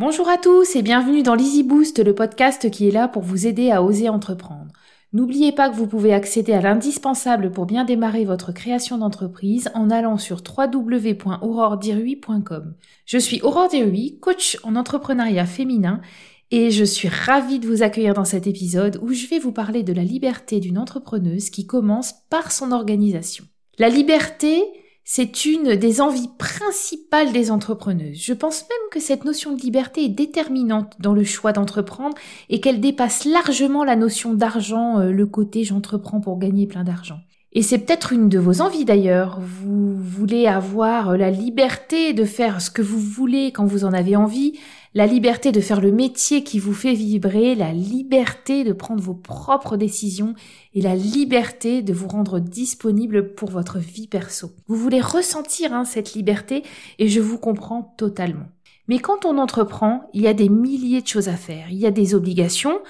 Bonjour à tous et bienvenue dans l'Easy Boost, le podcast qui est là pour vous aider à oser entreprendre. N'oubliez pas que vous pouvez accéder à l'indispensable pour bien démarrer votre création d'entreprise en allant sur www.auroredirui.com. Je suis Aurore Dirui, coach en entrepreneuriat féminin et je suis ravie de vous accueillir dans cet épisode où je vais vous parler de la liberté d'une entrepreneuse qui commence par son organisation. La liberté, c'est une des envies principales des entrepreneuses. Je pense même que cette notion de liberté est déterminante dans le choix d'entreprendre et qu'elle dépasse largement la notion d'argent, euh, le côté j'entreprends pour gagner plein d'argent. Et c'est peut-être une de vos envies d'ailleurs. Vous voulez avoir la liberté de faire ce que vous voulez quand vous en avez envie, la liberté de faire le métier qui vous fait vibrer, la liberté de prendre vos propres décisions et la liberté de vous rendre disponible pour votre vie perso. Vous voulez ressentir hein, cette liberté et je vous comprends totalement. Mais quand on entreprend, il y a des milliers de choses à faire. Il y a des obligations,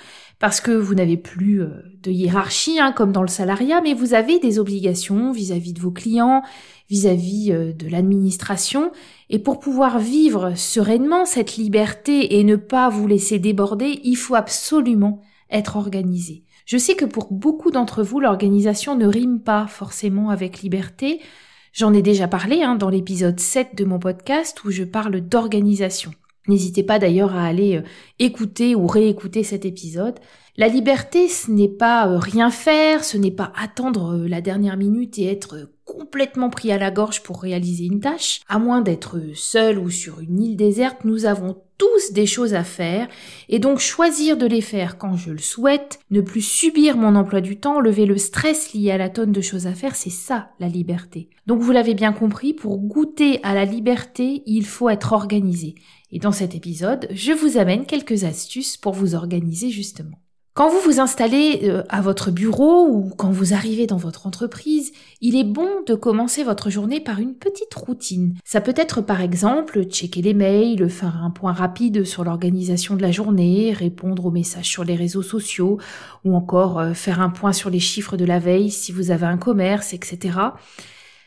parce que vous n'avez plus euh, de hiérarchie hein, comme dans le salariat, mais vous avez des obligations vis-à-vis de vos clients, vis-à-vis euh, de l'administration, et pour pouvoir vivre sereinement cette liberté et ne pas vous laisser déborder, il faut absolument être organisé. Je sais que pour beaucoup d'entre vous, l'organisation ne rime pas forcément avec liberté. J'en ai déjà parlé hein, dans l'épisode 7 de mon podcast où je parle d'organisation. N'hésitez pas d'ailleurs à aller euh, écouter ou réécouter cet épisode. La liberté, ce n'est pas euh, rien faire, ce n'est pas attendre euh, la dernière minute et être complètement pris à la gorge pour réaliser une tâche. À moins d'être seul ou sur une île déserte, nous avons tous des choses à faire et donc choisir de les faire quand je le souhaite, ne plus subir mon emploi du temps, lever le stress lié à la tonne de choses à faire, c'est ça la liberté. Donc vous l'avez bien compris, pour goûter à la liberté, il faut être organisé. Et dans cet épisode, je vous amène quelques astuces pour vous organiser justement. Quand vous vous installez euh, à votre bureau ou quand vous arrivez dans votre entreprise, il est bon de commencer votre journée par une petite routine. Ça peut être par exemple checker les mails, faire un point rapide sur l'organisation de la journée, répondre aux messages sur les réseaux sociaux ou encore euh, faire un point sur les chiffres de la veille si vous avez un commerce, etc.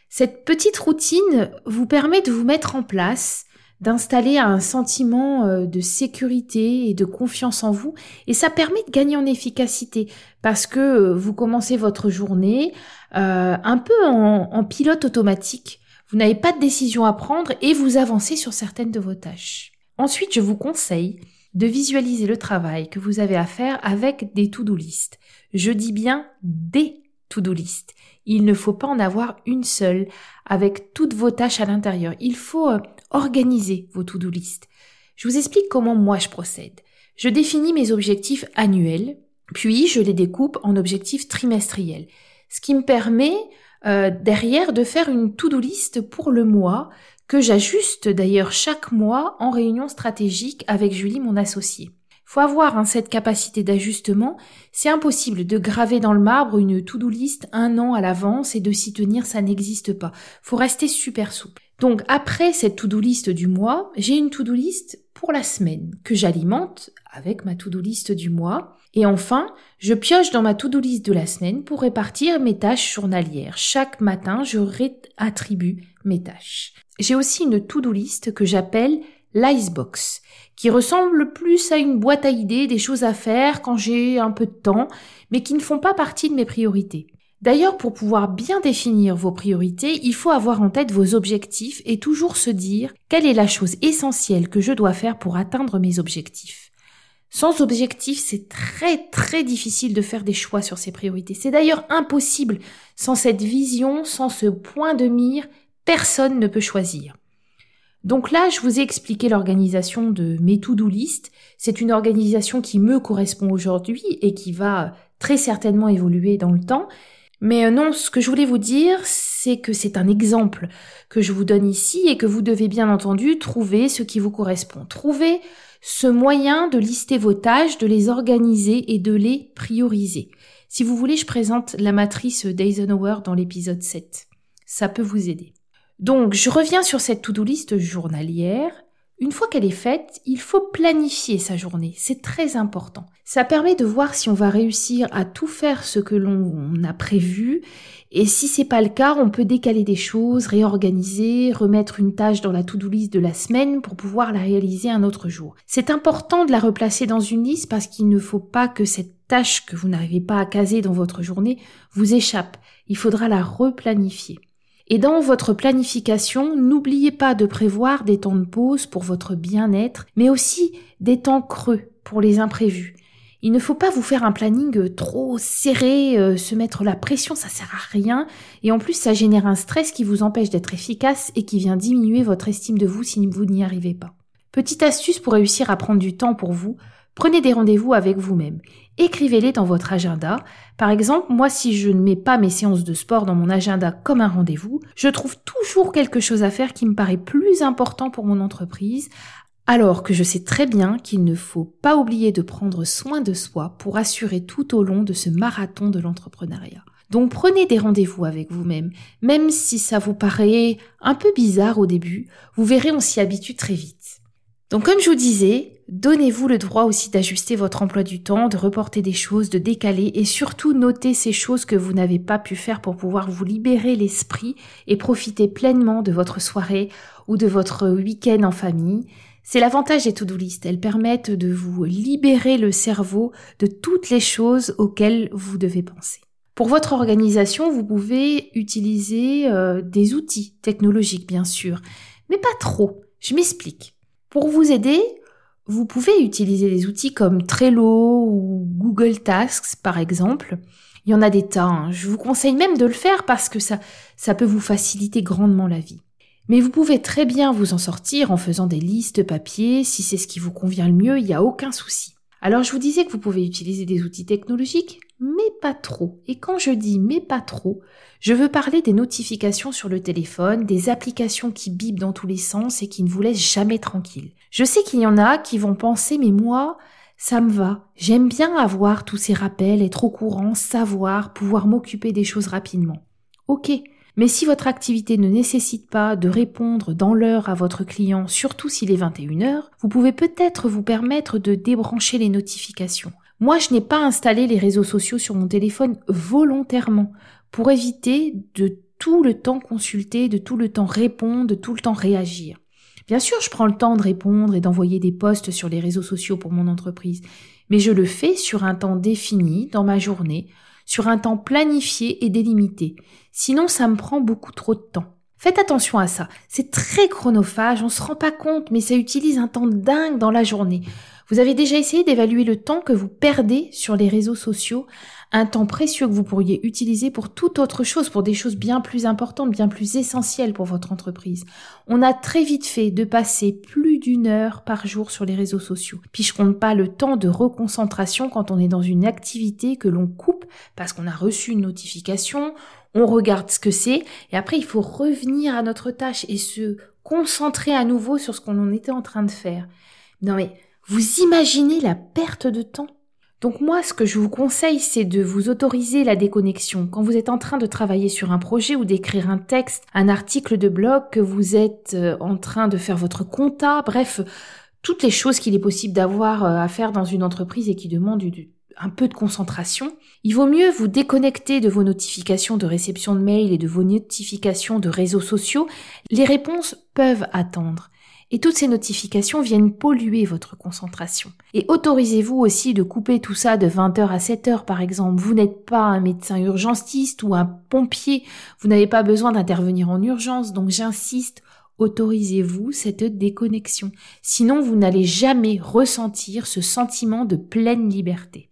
Cette petite routine vous permet de vous mettre en place d'installer un sentiment euh, de sécurité et de confiance en vous et ça permet de gagner en efficacité parce que euh, vous commencez votre journée euh, un peu en, pilote automatique. Vous n'avez pas de décision à prendre et vous avancez sur certaines de vos tâches. Ensuite, je vous conseille de visualiser le travail que vous avez à faire avec des to-do list. Je dis bien des Il ne faut pas en avoir une seule avec toutes vos tâches à l'intérieur. Il faut euh, organiser vos to-do list. Je vous explique comment moi je procède. Je définis mes objectifs annuels, puis je les découpe en objectifs trimestriels. Ce qui me permet euh, derrière de faire une to-do list pour le mois que j'ajuste d'ailleurs chaque mois en réunion stratégique avec Julie, mon associée. Faut avoir hein, cette capacité d'ajustement. C'est impossible de graver dans le marbre une to-do list un an à l'avance et de s'y tenir, ça n'existe pas. Faut rester super souple. Donc après cette to-do list du mois, j'ai une to-do list pour la semaine que j'alimente avec ma to-do list du mois. Et enfin, je pioche dans ma to-do list de la semaine pour répartir mes tâches journalières. Chaque matin, je réattribue mes tâches. J'ai aussi une to-do list que j'appelle l'icebox, qui ressemble plus à une boîte à idées des choses à faire quand j'ai un peu de temps, mais qui ne font pas partie de mes priorités. D'ailleurs, pour pouvoir bien définir vos priorités, il faut avoir en tête vos objectifs et toujours se dire quelle est la chose essentielle que je dois faire pour atteindre mes objectifs. Sans objectif, c'est très très difficile de faire des choix sur ces priorités. C'est d'ailleurs impossible. Sans cette vision, sans ce point de mire, personne ne peut choisir. Donc là, je vous ai expliqué l'organisation de mes to-do list. C'est une organisation qui me correspond aujourd'hui et qui va très certainement évoluer dans le temps. Mais euh, non, ce que je voulais vous dire, c'est que c'est un exemple que je vous donne ici et que vous devez bien entendu trouver ce qui vous correspond. Trouver ce moyen de lister vos tâches, de les organiser et de les prioriser. Si vous voulez, je présente la matrice d'Eisenhower dans l'épisode 7. Ça peut vous aider. Donc, je reviens sur cette to-do list journalière. Une fois qu'elle est faite, il faut planifier sa journée. C'est très important. Ça permet de voir si on va réussir à tout faire ce que l'on a prévu. Et si c'est pas le cas, on peut décaler des choses, réorganiser, remettre une tâche dans la to-do list de la semaine pour pouvoir la réaliser un autre jour. C'est important de la replacer dans une liste parce qu'il ne faut pas que cette tâche que vous n'arrivez pas à caser dans votre journée vous échappe. Il faudra la replanifier. Et dans votre planification, n'oubliez pas de prévoir des temps de pause pour votre bien-être, mais aussi des temps creux pour les imprévus. Il ne faut pas vous faire un planning trop serré, euh, se mettre la pression, ça sert à rien. Et en plus, ça génère un stress qui vous empêche d'être efficace et qui vient diminuer votre estime de vous si vous n'y arrivez pas. Petite astuce pour réussir à prendre du temps pour vous, prenez des rendez-vous avec vous-même écrivez-les dans votre agenda. Par exemple, moi, si je ne mets pas mes séances de sport dans mon agenda comme un rendez-vous, je trouve toujours quelque chose à faire qui me paraît plus important pour mon entreprise, alors que je sais très bien qu'il ne faut pas oublier de prendre soin de soi pour assurer tout au long de ce marathon de l'entrepreneuriat. Donc prenez des rendez-vous avec vous-même, même si ça vous paraît un peu bizarre au début, vous verrez on s'y habitue très vite. Donc comme je vous disais, donnez-vous le droit aussi d'ajuster votre emploi du temps, de reporter des choses, de décaler et surtout noter ces choses que vous n'avez pas pu faire pour pouvoir vous libérer l'esprit et profiter pleinement de votre soirée ou de votre week-end en famille. C'est l'avantage des to-do list. Elles permettent de vous libérer le cerveau de toutes les choses auxquelles vous devez penser. Pour votre organisation, vous pouvez utiliser euh, des outils technologiques, bien sûr, mais pas trop. Je m'explique. Pour vous aider, vous pouvez utiliser des outils comme Trello ou Google Tasks par exemple. Il y en a des tas. Hein. Je vous conseille même de le faire parce que ça, ça peut vous faciliter grandement la vie. Mais vous pouvez très bien vous en sortir en faisant des listes papier. Si c'est ce qui vous convient le mieux, il n'y a aucun souci. Alors je vous disais que vous pouvez utiliser des outils technologiques, mais pas trop. Et quand je dis mais pas trop, je veux parler des notifications sur le téléphone, des applications qui bipent dans tous les sens et qui ne vous laissent jamais tranquille. Je sais qu'il y en a qui vont penser mais moi, ça me va. J'aime bien avoir tous ces rappels, être au courant, savoir, pouvoir m'occuper des choses rapidement. Ok, mais si votre activité ne nécessite pas de répondre dans l'heure à votre client, surtout s'il est 21h, vous pouvez peut-être vous permettre de débrancher les notifications. Moi, je n'ai pas installé les réseaux sociaux sur mon téléphone volontairement pour éviter de tout le temps consulter, de tout le temps répondre, de tout le temps réagir. Bien sûr, je prends le temps de répondre et d'envoyer des posts sur les réseaux sociaux pour mon entreprise, mais je le fais sur un temps défini dans ma journée, sur un temps planifié et délimité. Sinon, ça me prend beaucoup trop de temps. Faites attention à ça. C'est très chronophage, on se rend pas compte, mais ça utilise un temps dingue dans la journée. Vous avez déjà essayé d'évaluer le temps que vous perdez sur les réseaux sociaux, un temps précieux que vous pourriez utiliser pour toute autre chose, pour des choses bien plus importantes, bien plus essentielles pour votre entreprise. On a très vite fait de passer plus d'une heure par jour sur les réseaux sociaux. Puis je compte pas le temps de reconcentration quand on est dans une activité que l'on coupe parce qu'on a reçu une notification, on regarde ce que c'est, et après il faut revenir à notre tâche et se concentrer à nouveau sur ce qu'on était en train de faire. Non mais, vous imaginez la perte de temps? Donc moi, ce que je vous conseille, c'est de vous autoriser la déconnexion. Quand vous êtes en train de travailler sur un projet ou d'écrire un texte, un article de blog, que vous êtes euh, en train de faire votre compta, bref, toutes les choses qu'il est possible d'avoir euh, à faire dans une entreprise et qui demandent un peu de concentration, il vaut mieux vous déconnecter de vos notifications de réception de mail et de vos notifications de réseaux sociaux. Les réponses peuvent attendre. Et toutes ces notifications viennent polluer votre concentration. Et autorisez-vous aussi de couper tout ça de 20h à 7h par exemple. Vous n'êtes pas un médecin urgentiste ou un pompier. Vous n'avez pas besoin d'intervenir en urgence. Donc j'insiste, autorisez-vous cette déconnexion. Sinon, vous n'allez jamais ressentir ce sentiment de pleine liberté.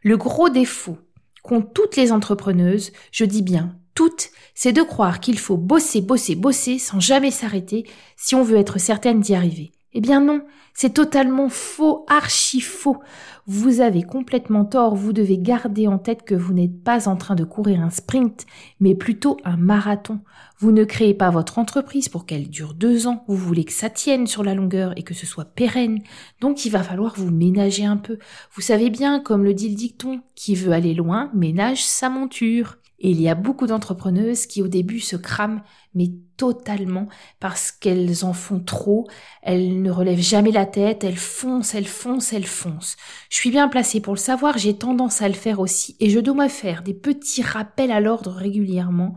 Le gros défaut qu'ont toutes les entrepreneuses, je dis bien toutes, c'est de croire qu'il faut bosser, bosser, bosser sans jamais s'arrêter si on veut être certaine d'y arriver. Eh bien non, c'est totalement faux, archi faux. Vous avez complètement tort, vous devez garder en tête que vous n'êtes pas en train de courir un sprint, mais plutôt un marathon. Vous ne créez pas votre entreprise pour qu'elle dure deux ans, vous voulez que ça tienne sur la longueur et que ce soit pérenne, donc il va falloir vous ménager un peu. Vous savez bien, comme le dit le dicton, qui veut aller loin ménage sa monture. Et il y a beaucoup d'entrepreneuses qui au début se crament, mais totalement, parce qu'elles en font trop, elles ne relèvent jamais la tête, elles foncent, elles foncent, elles foncent. Je suis bien placée pour le savoir, j'ai tendance à le faire aussi, et je dois me faire des petits rappels à l'ordre régulièrement.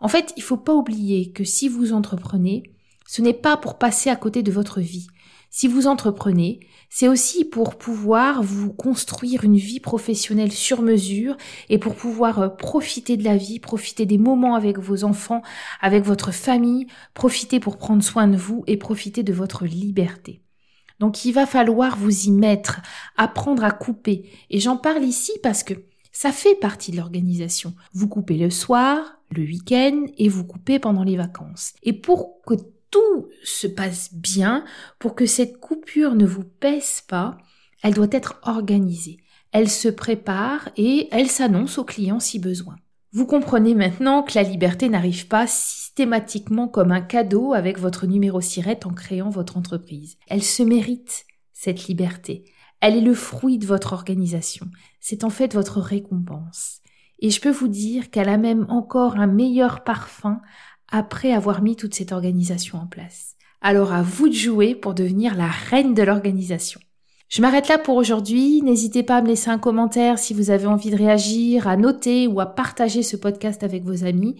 En fait, il faut pas oublier que si vous entreprenez, ce n'est pas pour passer à côté de votre vie. Si vous entreprenez, c'est aussi pour pouvoir vous construire une vie professionnelle sur mesure et pour pouvoir euh, profiter de la vie, profiter des moments avec vos enfants, avec votre famille, profiter pour prendre soin de vous et profiter de votre liberté. Donc il va falloir vous y mettre, apprendre à couper. Et j'en parle ici parce que ça fait partie de l'organisation. Vous coupez le soir, le week-end et vous coupez pendant les vacances. Et pour que tout se passe bien, pour que cette coupure ne vous pèse pas, elle doit être organisée. Elle se prépare et elle s'annonce au client si besoin. Vous comprenez maintenant que la liberté n'arrive pas systématiquement comme un cadeau avec votre numéro SIRET en créant votre entreprise. Elle se mérite, cette liberté. Elle est le fruit de votre organisation. C'est en fait votre récompense. Et je peux vous dire qu'elle a même encore un meilleur parfum après avoir mis toute cette organisation en place. Alors à vous de jouer pour devenir la reine de l'organisation. Je m'arrête là pour aujourd'hui. N'hésitez pas à me laisser un commentaire si vous avez envie de réagir, à noter ou à partager ce podcast avec vos amis.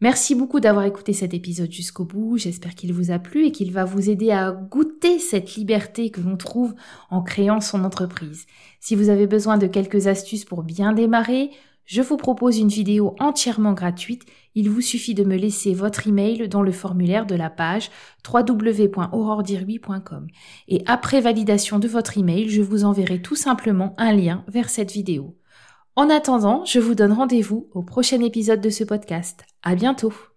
Merci beaucoup d'avoir écouté cet épisode jusqu'au bout. J'espère qu'il vous a plu et qu'il va vous aider à goûter cette liberté que l'on trouve en créant son entreprise. Si vous avez besoin de quelques astuces pour bien démarrer, je vous propose une vidéo entièrement gratuite. Il vous suffit de me laisser votre email dans le formulaire de la page www.auroredirui.com. Et après validation de votre email, je vous enverrai tout simplement un lien vers cette vidéo. En attendant, je vous donne rendez-vous au prochain épisode de ce podcast. À bientôt!